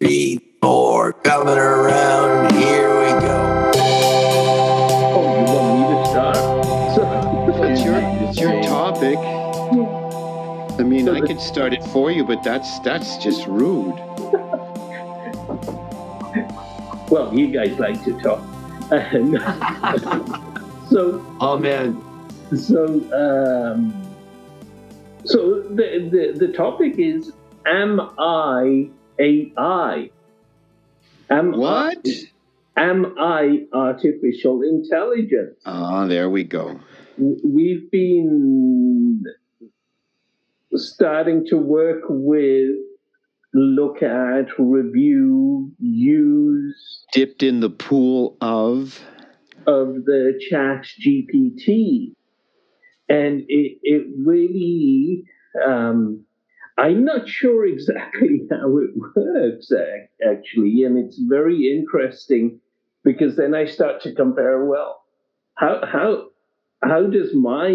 three, four, coming around. Here we go. Oh, you want me to start? So, It's your it's your topic. I mean, I could start it for you, but that's that's just rude. well, you guys like to talk. So, Oh man, so, um, so the, the the topic is: Am I AI? Am What? I, am I artificial intelligence? Ah, there we go. we've been starting to work with, look at, review, use Dipped in the pool of. of the chat GPT. And it, it really, um, I'm not sure exactly how it works actually. And it's very interesting because then I start to compare, well, how, how, how does my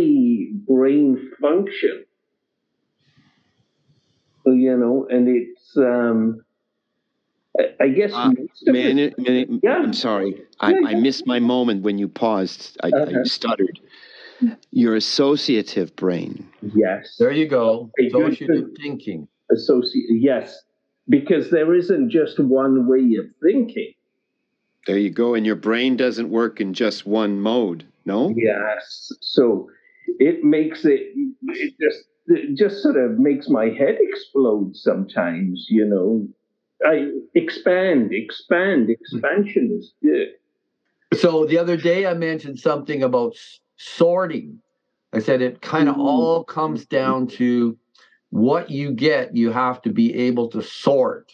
brain function? You know, and it's, um, I- I guess of Man, it- man, Yeah. I'm sorry. I, Yeah, I missed my moment when you paused. I, Uh-huh. I stuttered. Your associative brain. yes. there you go. Associative thinking. associate yes because there isn't just one way of thinking There you go. And your brain doesn't work in just one mode. No. yes so it makes it it just it just sort of makes my head explode sometimes you know i expand expand hmm. expansion is good So the other day I mentioned something about s- sorting. I said it kind of Mhm. all comes down to what you get, you have to be able to sort.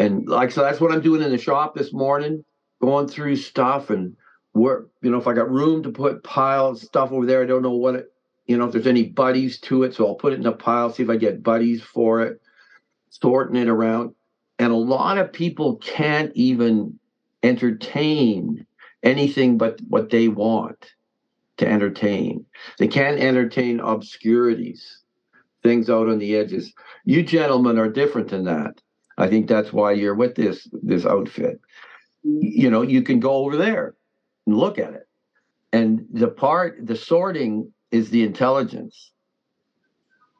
And like so that's what I'm doing in the shop this morning, going through stuff and where you know if I got room to put piles stuff over there, I don't know what it you know if there's any buddies to it, so I'll put it in a pile, see if I get buddies for it, sorting it around. And a lot of people can't even entertain anything but what they want to entertain. They can't entertain obscurities, things out on the edges. You gentlemen are different than that. I think that's why you're with this this outfit. You know, you can go over there and look at it. And the part, the sorting is the intelligence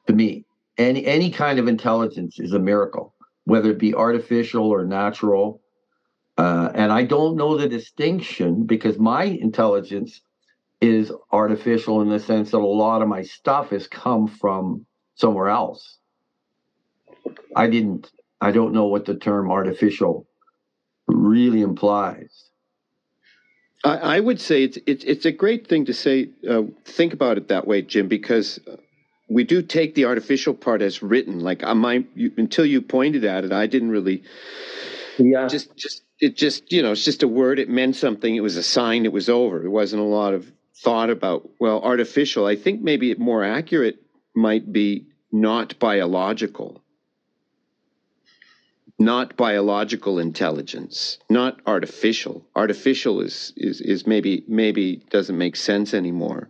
to me. Any any kind of intelligence is a miracle, whether it be artificial or natural. Uh, and I don't know the distinction because my intelligence is artificial in the sense that a lot of my stuff has come from somewhere else. I didn't, I don't know what the term artificial really implies. I, I would say it's it's it's a great thing to say. Uh, think about it that way, Jim, because uh, we do take the artificial part as written. Like I might you, until you pointed at it, I didn't really yeah just just it just you know it's just a word. It meant something. It was a sign. It was over. It wasn't a lot of thought about. Well, artificial. I think maybe more accurate might be not biological. Not biological intelligence, not artificial. Artificial is is is maybe maybe doesn't make sense anymore,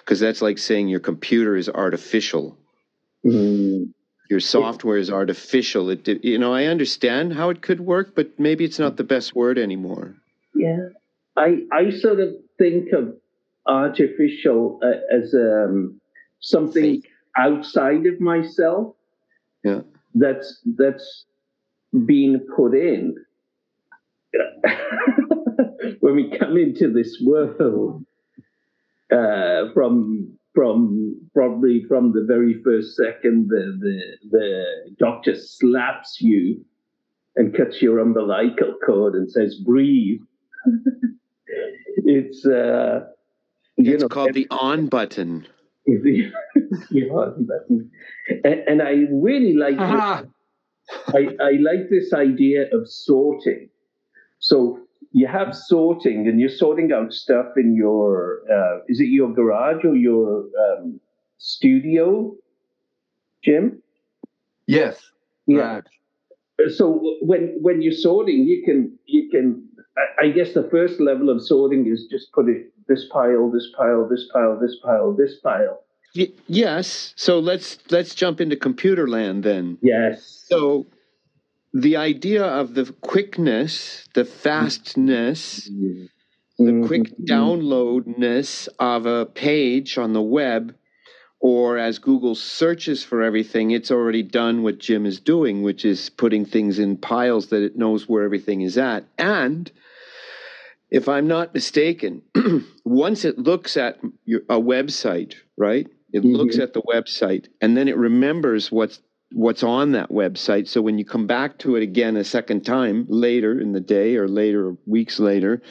because that's like saying your computer is artificial Mm, your software is artificial. It, you know, I understand how it could work, but maybe it's not the best word anymore. yeah i i sort of think of artificial uh, as um something Fake. outside of myself Yeah. that's that's being put in when we come into this world uh, from from probably from the very first second the, the the doctor slaps you and cuts your umbilical cord and says breathe it's uh you It's know called the on button. the, yeah, button. And, and I really like this, I, I like this idea of sorting. So you have sorting, and you're sorting out stuff in your uh, is it your garage or your um, studio, Jim? Yes. Yeah. right. So when when you're sorting, you can you can. I, I guess the first level of sorting is just put it this pile, this pile, this pile, this pile, this pile. Y- yes. So let's let's jump into computer land then. Yes. So the idea of the quickness, the fastness, the Mm-hmm. quick downloadness of a page on the web, or as Google searches for everything, it's already done what Jim is doing, which is putting things in piles that it knows where everything is at. And if I'm not mistaken, once it looks at your, a website, right? It looks Mhm. at the website and then it remembers what's what's on that website. So when you come back to it again a second time later in the day or later weeks later,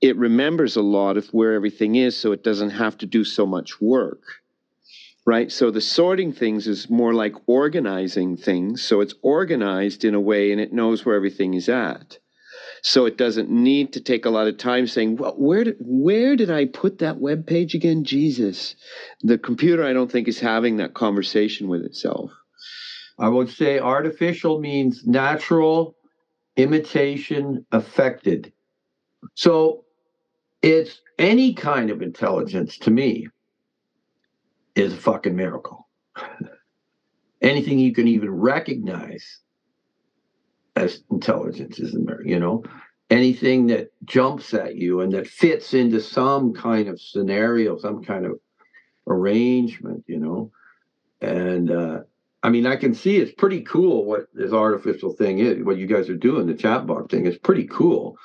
it remembers a lot of where everything is so it doesn't have to do so much work. Right? So the sorting things is more like organizing things. So it's organized in a way and it knows where everything is at. So it doesn't need to take a lot of time saying, well, where did, where did I put that web page again? Jesus. The computer, I don't think, is having that conversation with itself. I would say artificial means natural, imitation, affected. So it's any kind of intelligence to me is a fucking miracle. Anything you can even recognize as intelligence is miracle, you know? Anything that jumps at you and that fits into some kind of scenario, some kind of arrangement, you know? And uh I mean, I can see it's pretty cool what this artificial thing is, what you guys are doing, the chatbot thing is pretty cool.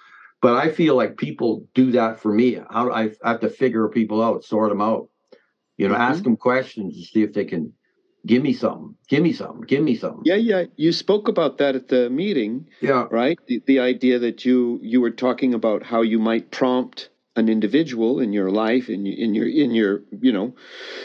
But I feel like people do that for me. How do I, I have to figure people out, sort them out, you know, ask them questions to see if they can give me some give me some give me some Yeah, yeah. You spoke about that at the meeting, Yeah. right? The, the idea that you you were talking about how you might prompt an individual in your life, in your, in your in your you know,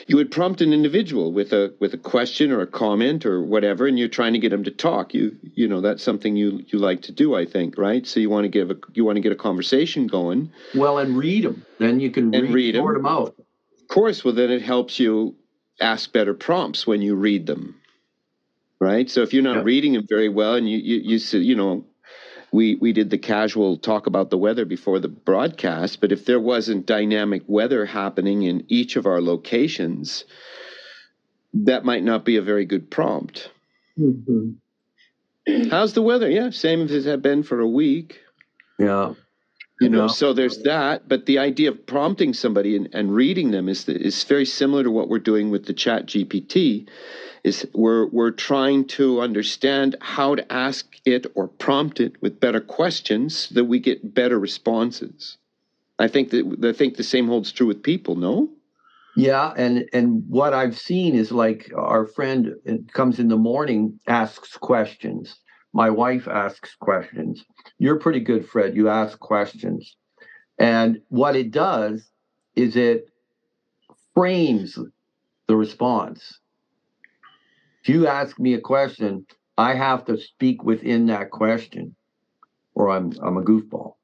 you would prompt an individual with a with a question or a comment or whatever, and you're trying to get them to talk. You you know that's something you you like to do, I think, right? So you want to give a you want to get a conversation going. Well, and read them. Then you can And read, read 'em. sort them out. Of course, well then it helps you ask better prompts when you read them, right? So if you're not Yeah. reading them very well, and you you you you know, we we did the casual talk about the weather before the broadcast, but if there wasn't dynamic weather happening in each of our locations, that might not be a very good prompt. Mhm. How's the weather? Yeah, same as it had been for a week. Yeah. You know so there's that but the idea of prompting somebody and, and reading them is is very similar to what we're doing with the chat gpt is we're we're trying to understand how to ask it or prompt it with better questions so that we get better responses. I think that i think the same holds true with people no? Yeah, and and what I've seen is like our friend uh, comes in the morning, asks questions. My wife asks questions. You're pretty good, Fred. You ask questions, and what it does is it frames the response. If you ask me a question, I have to speak within that question, or I'm I'm a goofball,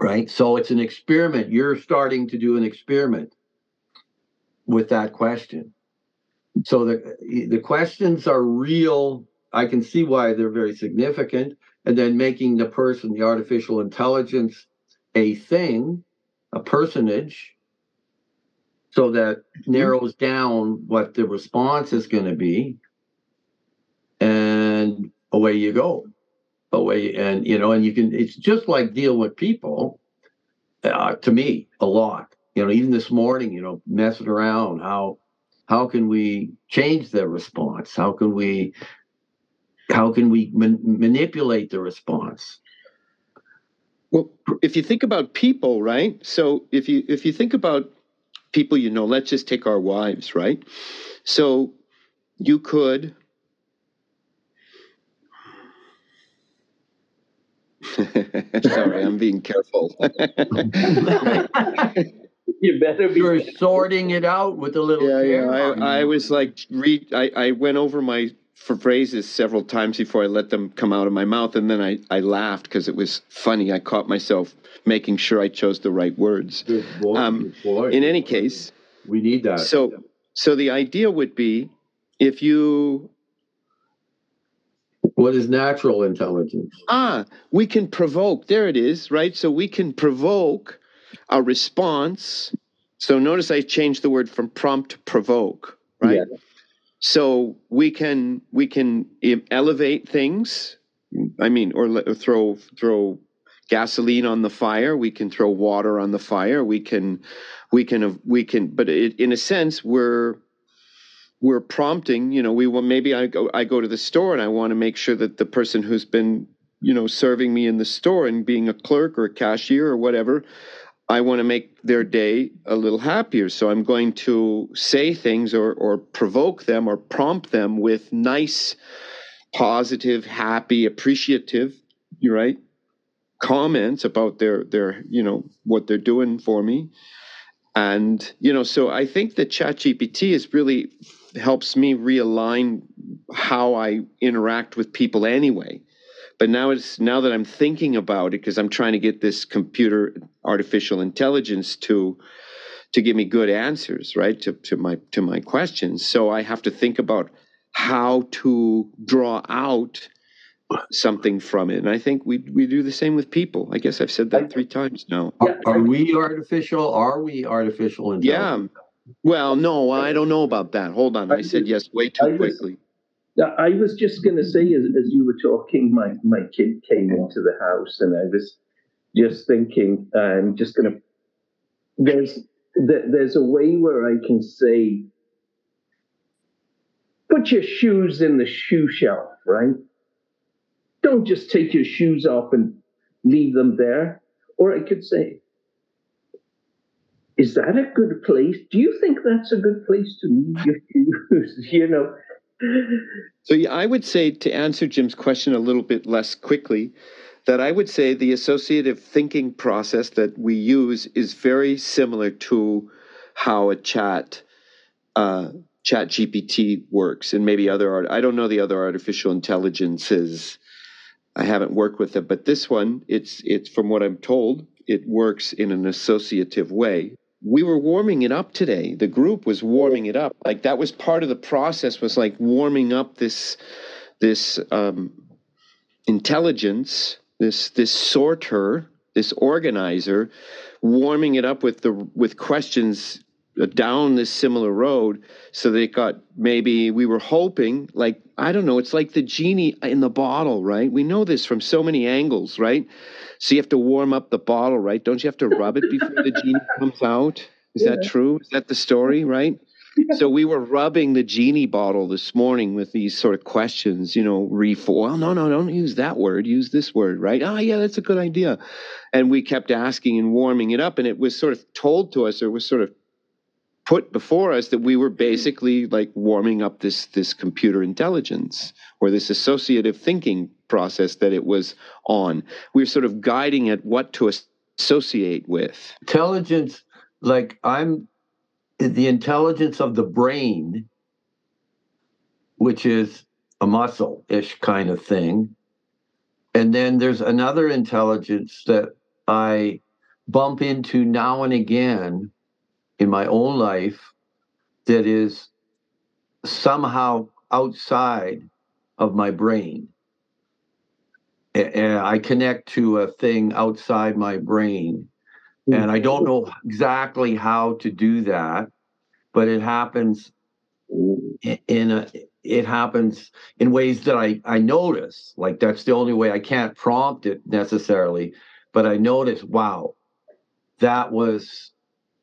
right? So it's an experiment. You're starting to do an experiment with that question. So the the questions are real. I can see why they're very significant. And then making the person, the artificial intelligence, a thing, a personage, so that narrows down what the response is going to be. And away you go. Away and you know, and you can it's just like deal with people, uh, to me, a lot you know even this morning you know messing around how how can we change their response how can we how can we man- manipulate the response well if you think about people right so if you if you think about people you know let's just take our wives right so you could sorry i'm being careful You better be. you're sorting it out with a little yeah, care yeah. on I, I was like, read. I, I went over my for phrases several times before I let them come out of my mouth, and then I, I laughed because it was funny. I caught myself making sure I chose the right words. Boy, um. In any case, we need that so so the idea would be if you what is natural intelligence ah we can provoke. There it is, right? So we can provoke a response. So notice I changed the word from prompt to provoke, right? Yeah. So we can we can elevate things I mean, or, or throw throw gasoline on the fire. We can throw water on the fire. We can, we can, we can. But it, in a sense, we're we're prompting. You know, we will maybe I go I go to the store and I want to make sure that the person who's been you know serving me in the store and being a clerk or a cashier or whatever. I want to make their day a little happier. So I'm going to say things or, or provoke them or prompt them with nice, positive, happy, appreciative, you're right, comments about their their you know what they're doing for me and you know so i think that chatgpt is really helps me realign how i interact with people anyway but now it's now that i'm thinking about it because i'm trying to get this computer artificial intelligence to to give me good answers right to, to my to my questions so i have to think about how to draw out something from it. And I think we we do the same with people. I guess I've said that three times now. Are, are we artificial? Are we artificial intelligence? Yeah. Well, no, I don't know about that. Hold on. I said yes way too quickly. I was just going to say, as, as you were talking, my, my kid came into the house, and I was just thinking, I'm just going to. There's there's a way where I can say, put your shoes in the shoe shelf, right? Don't just take your shoes off and leave them there. Or I could say, is that a good place? Do you think that's a good place to leave your shoes? you know. So yeah, I would say to answer Jim's question a little bit less quickly, that I would say the associative thinking process that we use is very similar to how a chat uh, chat GPT works and maybe other art. I don't know the other artificial intelligences I haven't worked with it, but this one, it's it's from what I'm told, it works in an associative way. We were warming it up today. The group was warming it up. Like that was part of the process. Was like warming up this this um, intelligence, this this sorter, this organizer, warming it up with the with questions down this similar road so they got maybe we were hoping like i don't know it's like the genie in the bottle right we know this from so many angles right so you have to warm up the bottle right don't you have to rub it before the genie comes out is yeah. that true is that the story right so we were rubbing the genie bottle this morning with these sort of questions, you know, refill. Well, no, no, don't use that word. Use this word, right? Oh, yeah, that's a good idea. And we kept asking and warming it up, and it was sort of told to us, or was sort of put before us that we were basically like warming up this this computer intelligence or this associative thinking process that it was on. We were sort of guiding it what to associate with. Intelligence, like I'm the intelligence of the brain, which is a muscle ish kind of thing. And then there's another intelligence that I bump into now and again in my own life that is somehow outside of my brain. I connect to a thing outside my brain. And I don't mm-hmm. know exactly how to do that, but it happens in a it happens in ways that I, I notice. Like that's the only way I can't prompt it necessarily, but I notice, wow, that was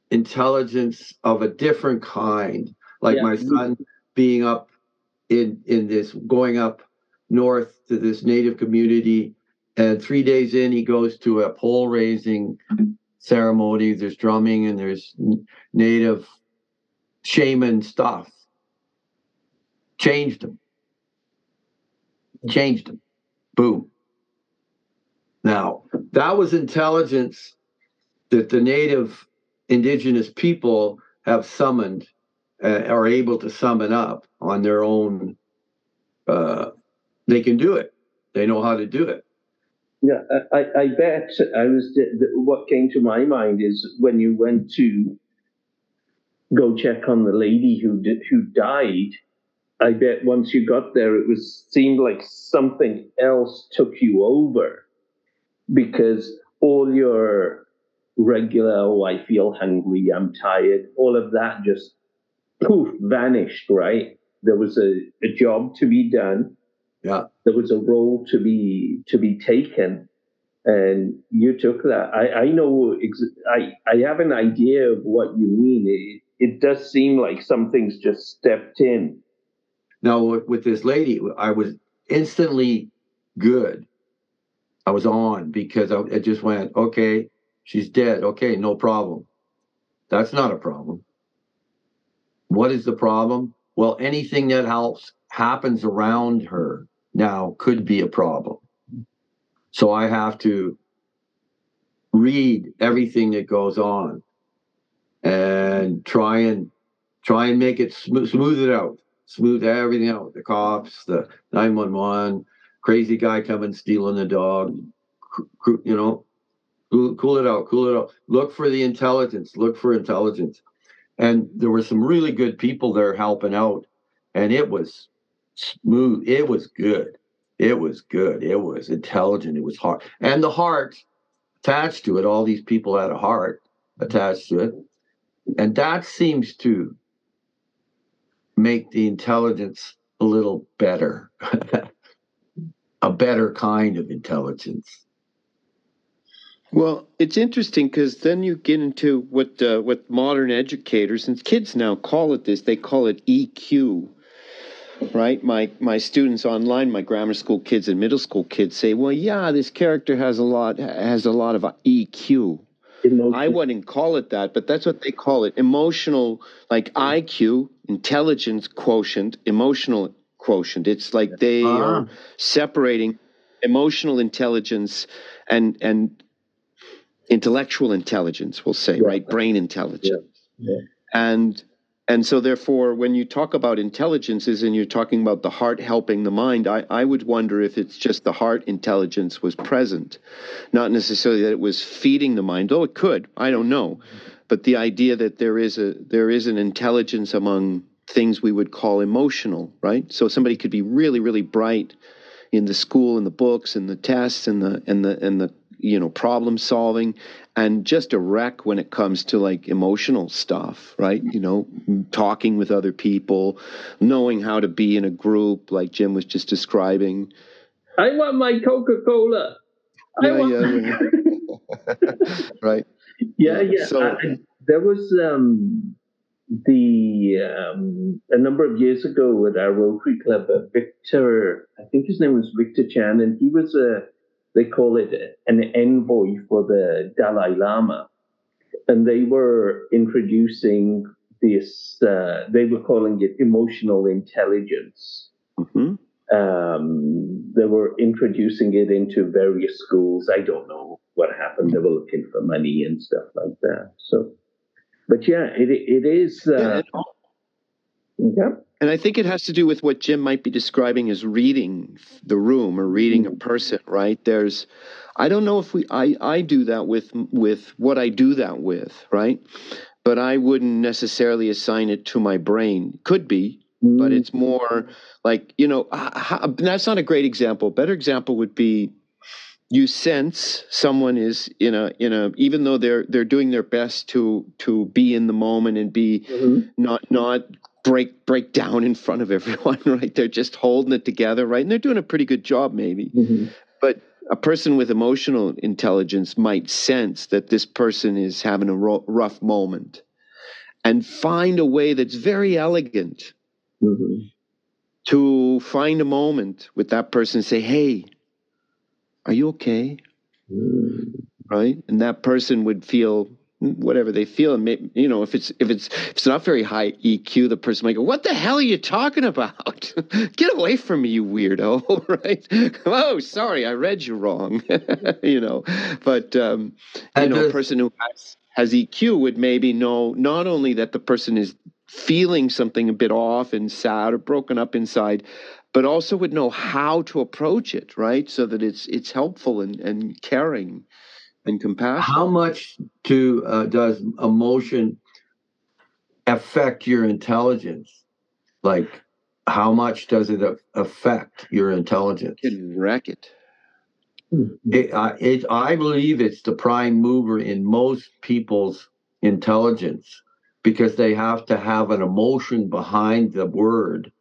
intelligence of a different kind like yeah. my mm-hmm. son being up in in this going up north to this native community. And three days in he goes to a pole raising ceremony. There's drumming and there's native shaman stuff. Changed him. Changed him. Boom. Now that was intelligence that the native indigenous people have summoned uh, are able to summon up on their own uh, they can do it they know how to do it yeah i, I bet i was what came to my mind is when you went to go check on the lady who did, who died i bet once you got there it was seemed like something else took you over because all your regular, oh, I feel hungry, I'm tired, all of that just poof, vanished, right? There was a, a job to be done. Yeah. There was a role to be to be taken, and you took that. I I know. Ex- I I have an idea of what you mean. It, it does seem like something's just stepped in. Now with, this lady, I was instantly good. I was on because I, it just went, okay, she's dead. Okay, no problem. That's not a problem. What is the problem? Well, anything that helps happens around her now could be a problem. So I have to read everything that goes on and try and try and make it smooth, smooth it out, smooth everything out. The cops, the 911, crazy guy coming stealing the dog, you know, cool, cool it out, cool it out. Look for the intelligence, look for intelligence. And there were some really good people there helping out, and it was smooth. It was good. It was good. It was intelligent. It was hard. And the heart attached to it, all these people had a heart attached to it. And that seems to make the intelligence a little better, a better kind of intelligence. Well, it's interesting because then you get into what uh, what modern educators and kids now call it this. They call it EQ, right? My my students online, my grammar school kids and middle school kids say, "Well, yeah, this character has a lot has a lot of EQ." Emotion. I wouldn't call it that, but that's what they call it. Emotional, like IQ, intelligence quotient, emotional quotient. It's like they Ah. are separating emotional intelligence and and intellectual intelligence, we'll say, Yeah. right? Brain intelligence. Yeah. And and so therefore when you talk about intelligences and you're talking about the heart helping the mind, I, I would wonder if it's just the heart intelligence was present. Not necessarily that it was feeding the mind, though it could. I don't know. But the idea that there is a there is an intelligence among things we would call emotional, right? So somebody could be really, really bright in the school and the books and the tests and the and the and the you know problem solving and just a wreck when it comes to like emotional stuff right you know talking with other people knowing how to be in a group like jim was just describing I want my Coca Cola. I Yeah, want. yeah, right yeah, yeah. So- I- there was um, the um, a number of years ago at our Rotary Club, uh, Victor. I think his name was Victor Chan, and he was a. They call it an envoy for the Dalai Lama, and they were introducing this. Uh, they were calling it emotional intelligence. hmm um, they were introducing it into various schools. I don't know what happened. They were looking for money and stuff like that. So, but yeah, it it is. Uh, yeah, And I think it has to do with what Jim might be describing as reading the room or reading a person, right? There's, I don't know if we, I, I do that with, with what I do that with, right? But I wouldn't necessarily assign it to my brain. Could be, but it's more like, you know, h- h- that's not a great example. Better example would be you sense someone is in a, in a, even though they're, they're doing their best to, to be in the moment and be, Mhm. not not break break down in front of everyone right they're just holding it together right and they're doing a pretty good job maybe Mhm. but a person with emotional intelligence might sense that this person is having a ro- rough moment and find a way that's very elegant Mhm. to find a moment with that person and say hey are you okay Mhm. right and that person would feel whatever they feel and may, you know if it's if it's if it's not very high eq the person might go what the hell are you talking about? Get away from me you weirdo right? Oh sorry i read you wrong you know? But um you know a person who has has eq would maybe know not only that the person is feeling something a bit off and sad or broken up inside but also would know how to approach it right? So that it's it's helpful and and caring and compassion How much to uh, does emotion affect your intelligence? Like, how much does it affect your intelligence? can wreck it. It, I it, I believe it's the prime mover in most people's intelligence because they have to have an emotion behind the word,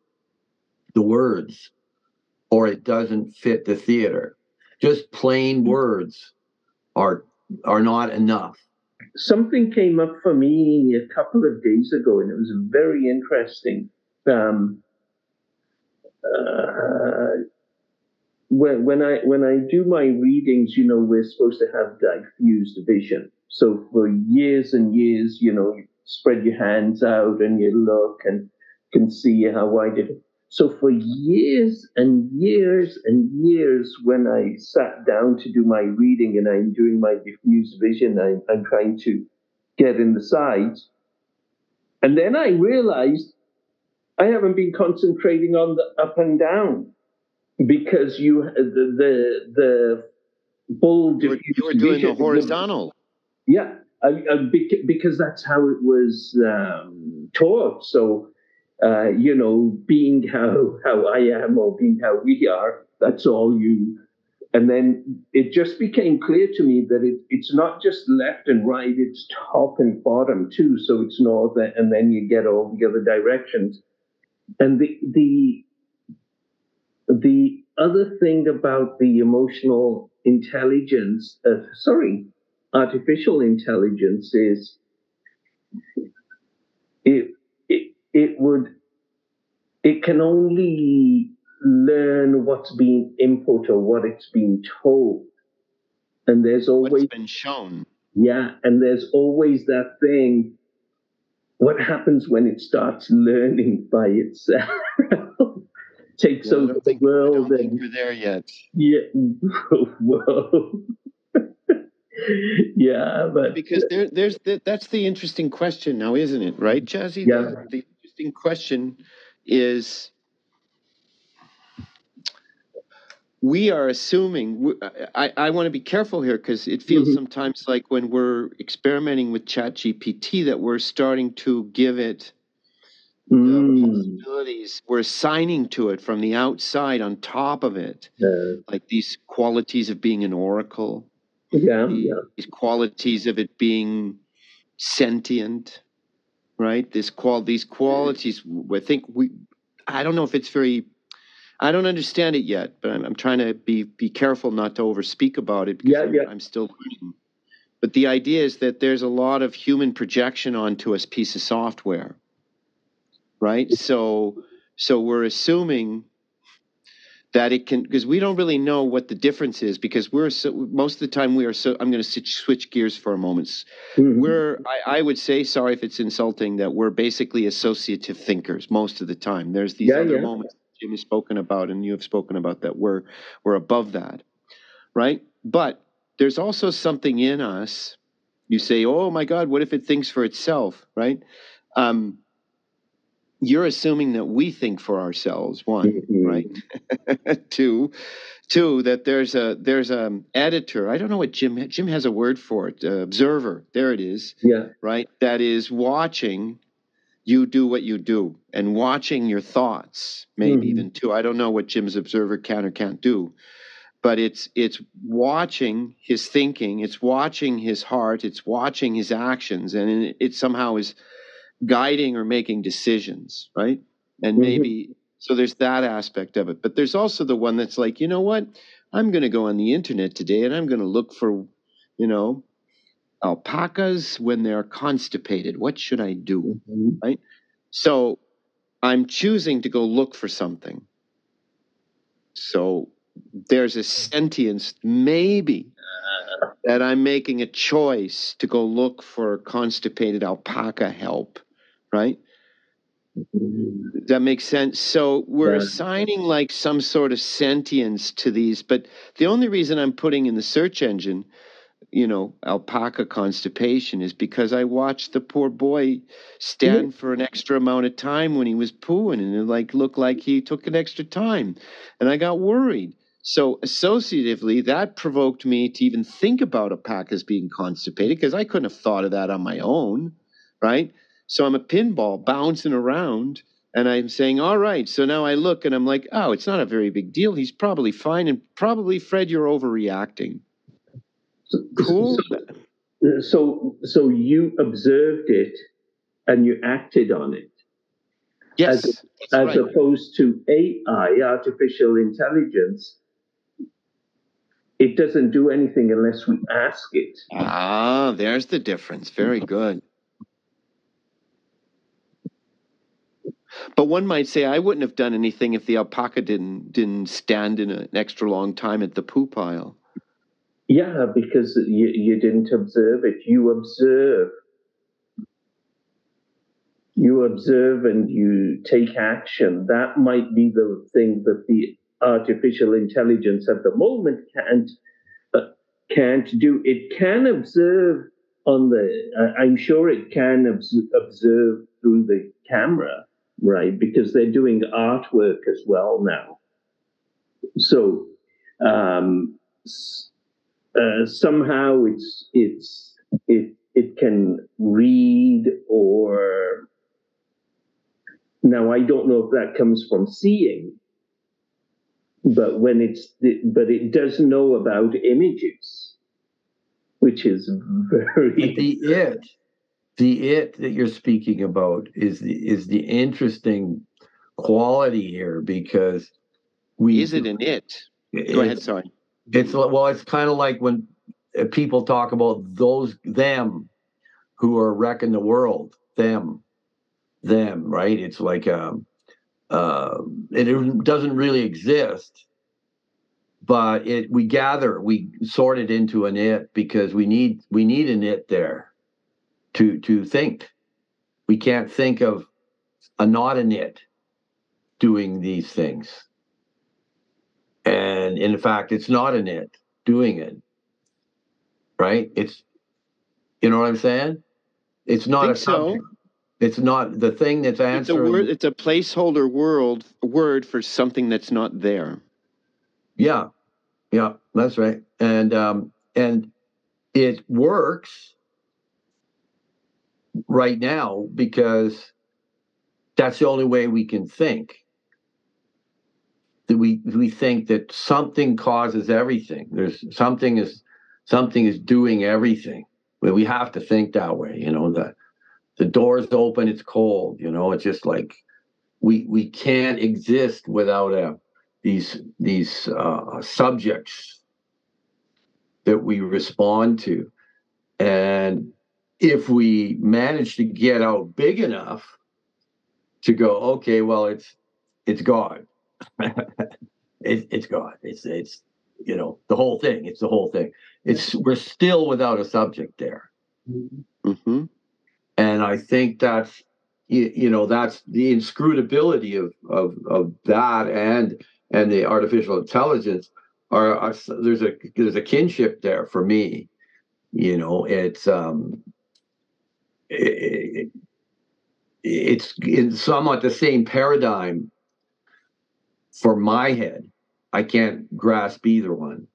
the words, or it doesn't fit the theater. Just plain words are are not enough. Something came up for me a couple of days ago, and it was very interesting. Um, uh, when, when I when I do my readings, you know, we're supposed to have diffused vision. So for years and years, you know, you spread your hands out and you look and can see how wide it. So for years and years and years, when I sat down to do my reading and I'm doing my diffused vision, I, I'm trying to get in the sides. And then I realized I haven't been concentrating on the up and down because you the the, the full you were, you were doing the horizontal. Yeah, I, I, because that's how it was um, taught. So, uh, you know, being how how I am or being how we are, that's all you. And then it just became clear to me that it, it's not just left and right; it's top and bottom too. So it's north, and then you get all the other directions. And the the the other thing about the emotional intelligence, uh, sorry, artificial intelligence is it, it, would, it can only learn what's being input or what it's being told. And there's always what's been shown. Yeah, and there's always that thing. What happens when it starts learning by itself? takes yeah, over the world. I don't and, think we're there yet. Yeah. Whoa. yeah, but because there, there's the, that's the interesting question now, isn't it? Right, Jazzy? Yeah. The, the interesting question is we are assuming i, I want to be careful here because it feels mm-hmm. sometimes like when we're experimenting with chat gpt that we're starting to give it mm. possibilities we're assigning to it from the outside on top of it yeah. like these qualities of being an oracle yeah, yeah. these qualities of it being sentient right this qual these qualities i think we i don't know if it's very i don't understand it yet but i'm, I'm trying to be be careful not to overspeak about it because yeah, I'm, yeah. I'm still learning but the idea is that there's a lot of human projection onto a piece of software right? So so we're assuming that it can because we don't really know what the difference is because we're so most of the time we are so i'm going to switch, gears for a moment mm-hmm. we're I, I, would say sorry if it's insulting that we're basically associative thinkers most of the time there's these yeah, other yeah. moments jim has spoken about and you have spoken about that we're we're above that right but there's also something in us you say oh my god what if it thinks for itself right um, you're assuming that we think for ourselves one mm-hmm. right two two that there's a there's a editor i don't know what jim jim has a word for it uh, observer there it is yeah right that is watching you do what you do and watching your thoughts maybe mm-hmm. even too i don't know what jim's observer can or can't do but it's it's watching his thinking it's watching his heart it's watching his actions and it, it somehow is guiding or making decisions, right? And mm-hmm. maybe so there's that aspect of it. But there's also the one that's like, you know what? I'm going to go on the internet today and I'm going to look for, you know, alpacas when they're constipated. What should I do? Mm-hmm. Right? So I'm choosing to go look for something. So there's a sentience, maybe, that I'm making a choice to go look for constipated alpaca help right? Does that make sense? So we're yeah. assigning like some sort of sentience to these, but the only reason I'm putting in the search engine, you know, alpaca constipation is because I watched the poor boy stand mm-hmm. for an extra amount of time when he was pooing and it like looked like he took an extra time. And I got worried. So associatively, that provoked me to even think about alpacas being constipated because I couldn't have thought of that on my own, right? So I'm a pinball bouncing around and I'm saying, all right. So now I look and I'm like, oh, it's not a very big deal. He's probably fine. And probably, Fred, you're overreacting. Cool. So, so, you observed it and you acted on it. Yes, as, as right. opposed to AI, artificial intelligence. It doesn't do anything unless we ask it. Ah, there's the difference. Very good. But one might say I wouldn't have done anything if the alpaca didn't didn't stand in an extra long time at the poo pile. Yeah, because you, you didn't observe it. You observe. You observe and you take action. That might be the thing that the artificial intelligence at the moment can't uh, can't do. It can observe on the. Uh, I'm sure it can obs- observe through the camera, right? Because they're doing artwork as well now. So. Um, uh, somehow it's it's it it can read or now I don't know if that comes from seeing, but when it's but it does know about images, which is very the it the it that you're speaking about is the is the interesting quality here because we Is it an it? Go ahead. Sorry. It's well, it's kind of like when uh, people talk about those them who are wrecking the world. Them, them, right? It's like um, uh, it doesn't really exist, but it we gather we sort it into an it because we need we need an it there to to think. We can't think of a not an it doing these things and in fact it's not an it doing it right it's you know what i'm saying it's not a so. it's not the thing that's It's a answering word. It's a placeholder world word for something that's not there. yeah yeah that's right and um and it works right now because that's the only way we can think. That we we think that something causes everything. There's something is something is doing everything. We have to think that way you know that the door's open it's cold you know it's just like we we can't exist without a these these uh, subjects that we respond to. And if we manage to get out big enough to go okay well it's it's gone. It's god it, it's god it's it's you know the whole thing. It's the whole thing. It's we're still without a subject there. Hmm and i think that's you, you know that's the inscrutability of of of that and and the artificial intelligence are, are there's a there's a kinship there for me. You know it's um it, it's in somewhat the same paradigm for my head i can't grasp either one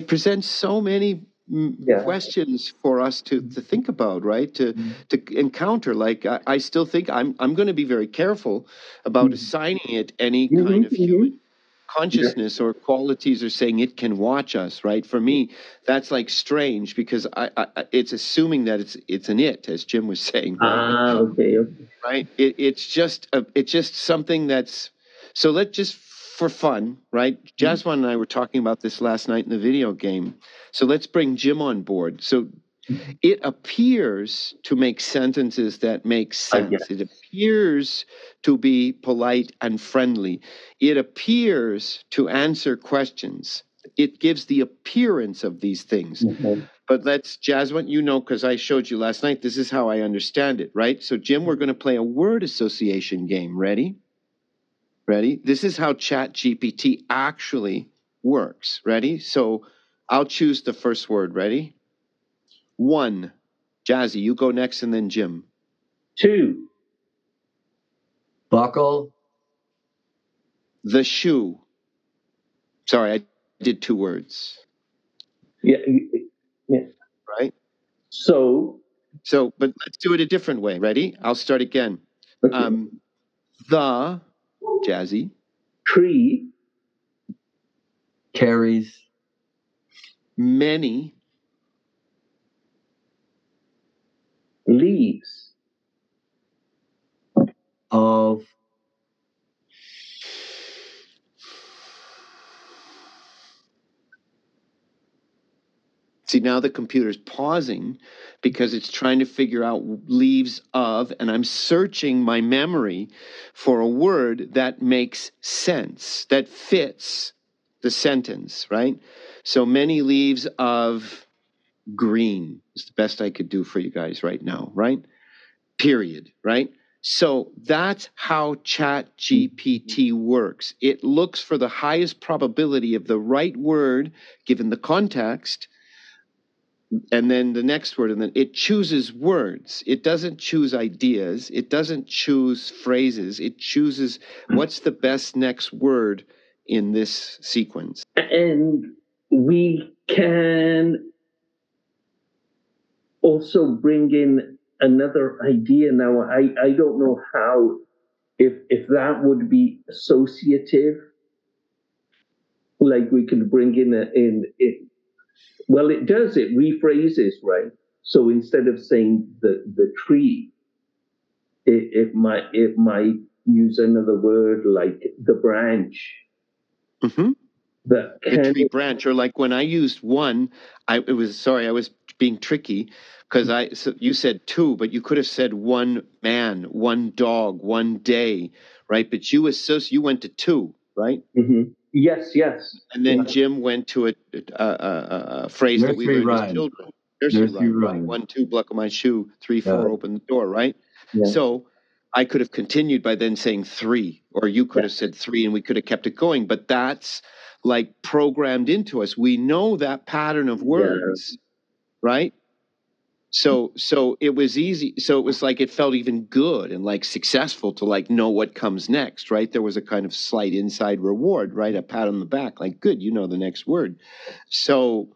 It presents so many Yeah. questions for us to, to think about, right? To to encounter. Like I, I still think I'm I'm going to be very careful about Mhm. assigning it any Mhm, kind of human consciousness or qualities are saying it can watch us right for me that's like strange because I, I it's assuming that it's it's an it as jim was saying ah okay okay right? It, it's just a, it's just something that's so let's just for fun, right? Jasmine and I were talking about this last night in the video game. So let's bring Jim on board. So it appears to make sentences that make sense. It appears to be polite and friendly. It appears to answer questions. It gives the appearance of these things. Mhm. But let's, Jasmine, you know, because I showed you last night, this is how I understand it, right? So, Jim, we're going to play a word association game. Ready? Ready? This is how Chat GPT actually works. Ready? So, I'll choose the first word. Ready? One. Jazzy, you go next and then Jim. two buckle The shoe. Sorry, I did two words, yeah yeah right? so So, but let's do it a different way. Ready? I'll start again. okay. Um, the, Jazzy, tree carries many, leaves of See, now the computer's pausing because it's trying to figure out leaves of, and I'm searching my memory for a word that makes sense, that fits the sentence, right? So many leaves of green is the best I could do for you guys right now, right? Period, right? So that's how Chat GPT works. It looks for the highest probability of the right word given the context and then the next word and then it chooses words it doesn't choose ideas it doesn't choose phrases it chooses what's the best next word in this sequence and we can also bring in another idea now i i don't know how if if that would be associative like we could bring in a, in it well, it does. It rephrases, right? So instead of saying the the tree, it, it might it might use another word like the branch. mm-hmm. The, the tree branch, or like when I used one, I it was sorry, I was being tricky because I so you said two, but you could have said one man, one dog, one day, right? But you associate you went to two, right? Mm-hmm. Yes, yes. And then yeah. Jim went to a, a, a, a phrase Nursery that we learned rhyme. as children. Nursery Nursery rhyme. rhyme. One, two, buckle my shoe. Three, four, Yeah. open the door. Right. Yeah. So I could have continued by then saying three, or you could have said three, and we could have kept it going. But that's like programmed into us. We know that pattern of words, right? So so it was easy. So it was like it felt even good and like successful to like know what comes next, right? There was a kind of slight inside reward, right? A pat on the back, like good, you know the next word. So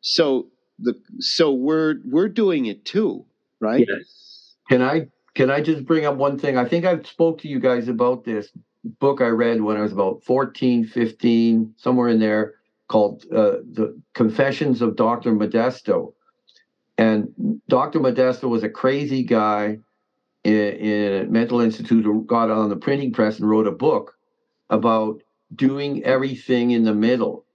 so the so we're we're doing it too, right? Yes. Can I can I just bring up one thing? I think I've spoke to you guys about this book I read when I was about 14, 15, somewhere in there, called uh, The Confessions of Dr. Modesto. And Dr. Modesto was a crazy guy in, in a mental institute who got on the printing press and wrote a book about doing everything in the middle.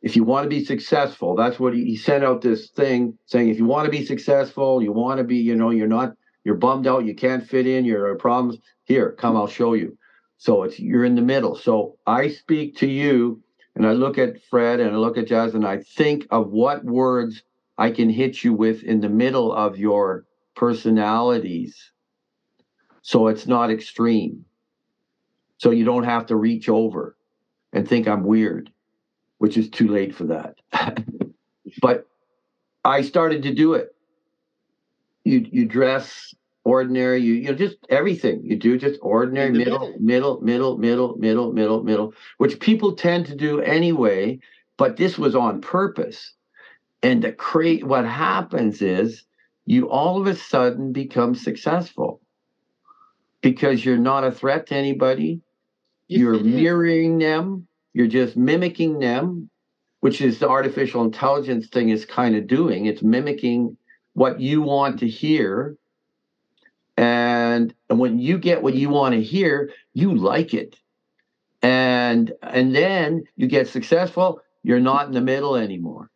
If you want to be successful, that's what he, he sent out this thing saying if you want to be successful, you want to be, you know, you're not, you're bummed out, you can't fit in, you're problems. Here, come, I'll show you. So it's you're in the middle. So I speak to you and I look at Fred and I look at Jazz and I think of what words I can hit you with in the middle of your personalities. So it's not extreme. So you don't have to reach over and think I'm weird, which is too late for that. but I started to do it. You you dress ordinary, you you know just everything you do just ordinary In middle, middle, middle, middle, middle, middle, middle, which people tend to do anyway, but this was on purpose. And the create what happens is you all of a sudden become successful because you're not a threat to anybody. You're mirroring them. You're just mimicking them, which is the artificial intelligence thing is kind of doing. It's mimicking what you want to hear. And, and when you get what you want to hear, you like it. And and then you get successful, you're not in the middle anymore.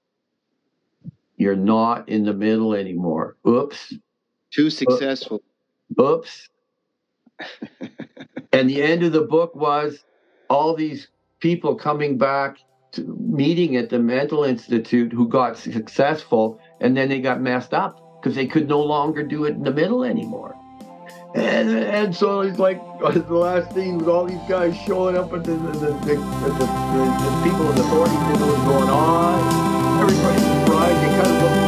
You're not in the middle anymore. Oops. Too successful. Oops. and the end of the book was all these people coming back to meeting at the mental institute who got successful and then they got messed up because they could no longer do it in the middle anymore. And, and so it's like uh, the last thing was all these guys showing up at the, the, the, the, the, the people in authority didn't know what was going on. Everybody's surprised. They kind of looked